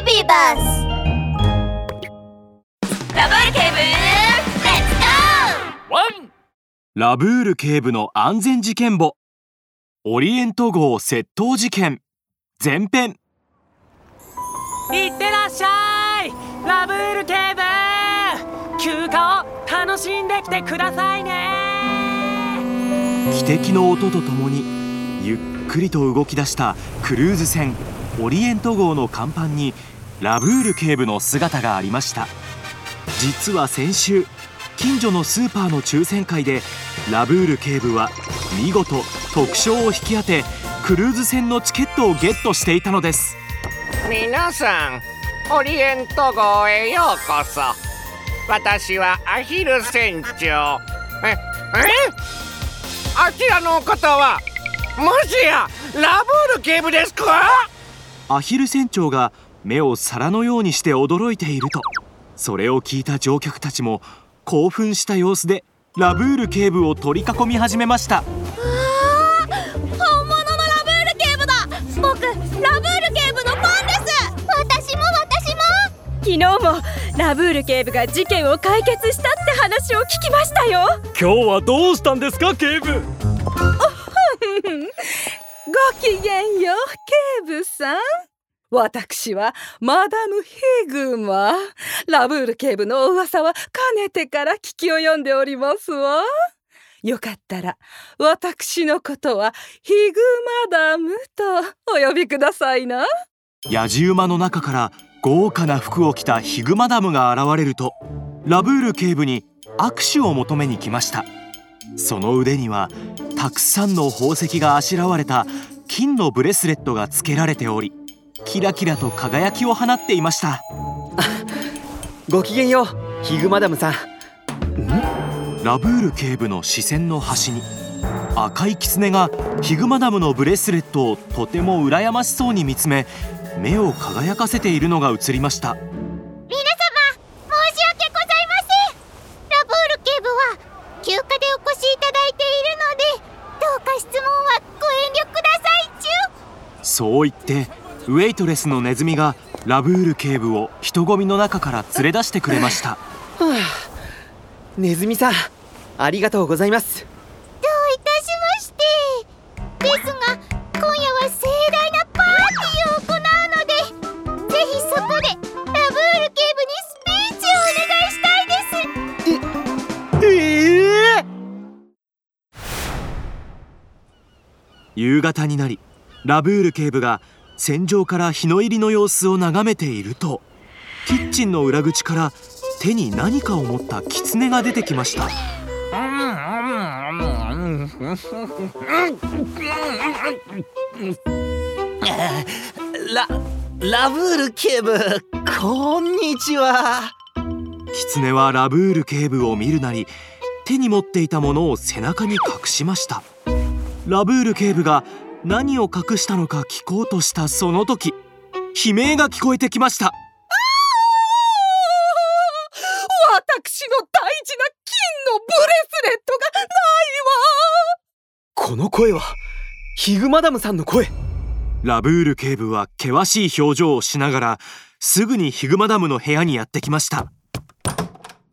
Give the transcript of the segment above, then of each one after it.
ビビバスラブール警部レッツゴワンラブール警部の安全事件簿。オリエント号窃盗事件。前編。いってらっしゃい。ラブール警部。休暇を楽しんできてくださいね。汽笛の音とともにゆっくりと動き出したクルーズ船オリエント号の甲板にラブール警部の姿がありました。実は先週近所のスーパーの抽選会でラブール警部は見事特賞を引き当てクルーズ船のチケットをゲットしていたのです。皆さんオリエント号へようこそ。私はアヒル船長。ええ？あちらのお方はもしやラブール警部ですか？アヒル船長が目を皿のようにして驚いているとそれを聞いた乗客たちも興奮した様子でラブール警部を取り囲み始めました。ー本物のラブール警部だ。僕ラブール警部のファンです。私も私も。昨日もラブール警部が事件を解決したって話を聞きましたよ。今日はどうしたんですか警部ごきげんよう警部さん。私はマダム・ヒグマ。ラブール警部のお噂はかねてから聞き及んでおりますわ。よかったら私のことはヒグマダムとお呼びくださいな。野じ馬の中から豪華な服を着たヒグマダムが現れるとラブール警部に握手を求めに来ました。その腕にはたくさんの宝石があしらわれた金のブレスレットがつけられておりキラキラと輝きを放っていました。ごきげんようヒグマダムさん。ラブール警部の視線の端に赤い狐がヒグマダムのブレスレットをとても羨ましそうに見つめ目を輝かせているのが映りました皆様申し訳ございませんラブール警部は休暇でお越しいただいているのでどうか質問はご遠慮くださいちゅそう言ってウェイトレスのネズミがラブール警部を人混みの中から連れ出してくれました。は あネズミさんありがとうございます。どういたしまして。ですが今夜は盛大なパーティーを行うのでぜひそこでラブール警部にスピーチをお願いしたいです。ええ夕方になりラブール警部が戦場から日の入りの様子を眺めているとキッチンの裏口から手に何かを持った狐が出てきました。ララブール警部こんにちは。狐はラブール警部を見るなり手に持っていたものを背中に隠しました。ラブール警部が何を隠したのか聞こうとしたその時悲鳴が聞こえてきました。私の大事な金のブレスレットがないこの声はヒグマダムさんの声。ラブール警部は険しい表情をしながらすぐにヒグマダムの部屋にやってきました。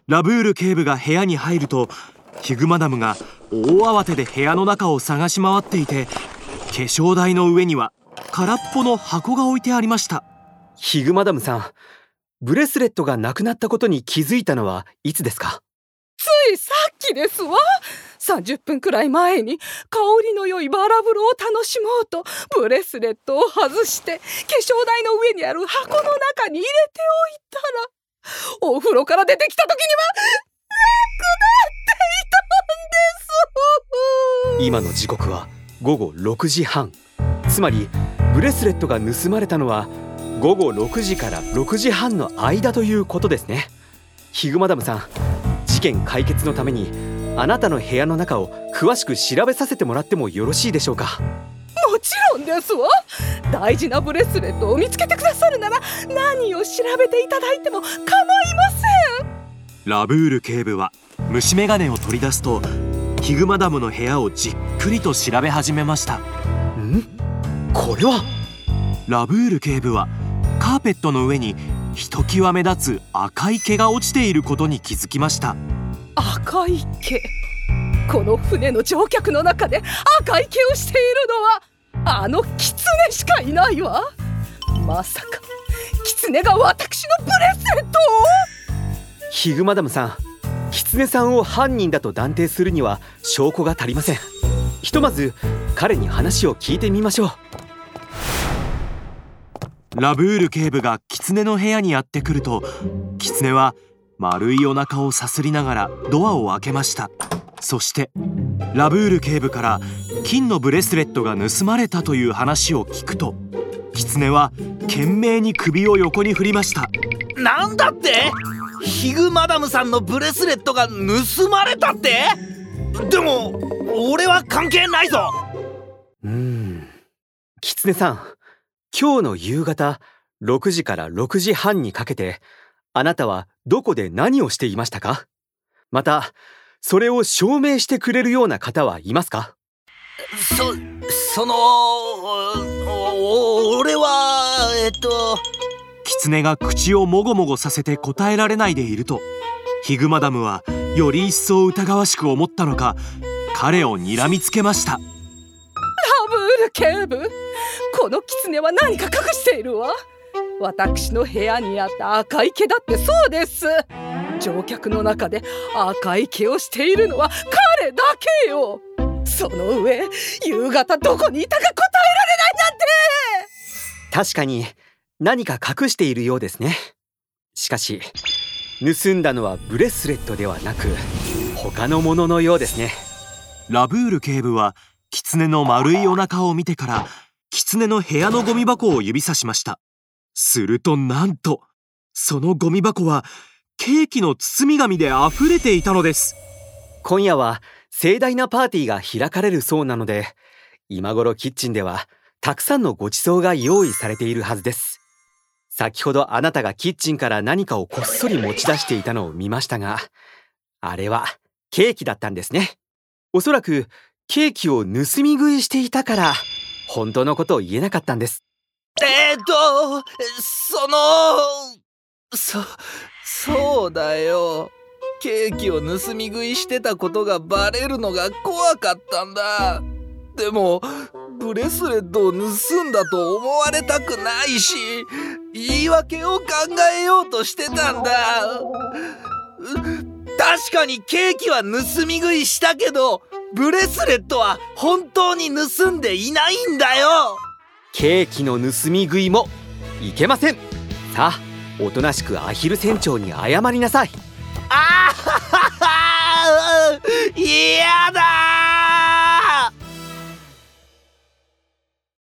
ラブール警部が部屋に入るとヒグマダムが大慌てで部屋の中を探し回っていて化粧台の上には空っぽの箱が置いてありました。ヒグマダムさんブレスレットがなくなったことに気づいたのはいつですか？ついさっきですわ。30分くらい前に香りの良いバラ風呂を楽しもうとブレスレットを外して化粧台の上にある箱の中に入れておいたらお風呂から出てきた時にはなくなっていたんです。今の時刻は午後6時半。つまりブレスレットが盗まれたのは午後6時から6時半の間ということですね。ヒグマダムさん事件解決のためにあなたの部屋の中を詳しく調べさせてもらってもよろしいでしょうか？もちろんですわ。大事なブレスレットを見つけてくださるなら何を調べていただいても構いません。ラブール警部は虫眼鏡を取り出すとヒグマダムの部屋をじっくりと調べ始めました。ん？これは？ラブール警部はカカーペットの上にひときわ目立つ赤い毛が落ちていることに気づきました。赤い毛。この船の乗客の中で赤い毛をしているのはあのキツネしかいないわ。まさかキツネが私のブレスレットを？ヒグマダムさんキツネさんを犯人だと断定するには証拠が足りません。ひとまず彼に話を聞いてみましょう。ラブール警部が狐の部屋にやってくると狐は丸いお腹をさすりながらドアを開けました。そしてラブール警部から金のブレスレットが盗まれたという話を聞くと狐は懸命に首を横に振りました。なんだって？ヒグマダムさんのブレスレットが盗まれたって？でも俺は関係ないぞ。うーん。キツネさん今日の夕方6時から6時半にかけてあなたはどこで何をしていましたか？またそれを証明してくれるような方はいますか？そそのお俺はえっと狐が口をもごもごさせて答えられないでいるとヒグマダムはより一層疑わしく思ったのか彼を睨みつけました。ラブール警部この狐は何か隠しているわ。私の部屋にあった赤い毛だってそうです。乗客の中で赤い毛をしているのは彼だけよ。その上夕方どこにいたか答えられないなんて。確かに何か隠しているようですね。しかし盗んだのはブレスレットではなく他のもののようですね。ラブール警部は狐の丸いお腹を見てから狐の部屋のゴミ箱を指さしました。するとなんとそのゴミ箱はケーキの包み紙で溢れていたのです。今夜は盛大なパーティーが開かれるそうなので今頃キッチンではたくさんのご馳走が用意されているはずです先ほどあなたがキッチンから何かをこっそり持ち出していたのを見ましたがあれはケーキだったんですね。おそらくケーキを盗み食いしていたから本当のことを言えなかったんです。えっとそのそそうだよ。ケーキを盗み食いしてたことがバレるのが怖かったんだ。でもブレスレットを盗んだと思われたくないし言い訳を考えようとしてたんだ。確かにケーキは盗み食いしたけどブレスレットは本当に盗んでいないんだよ。ケーキの盗み食いもいけません。さあおとなしくアヒル船長に謝りなさい。あはあ嫌だ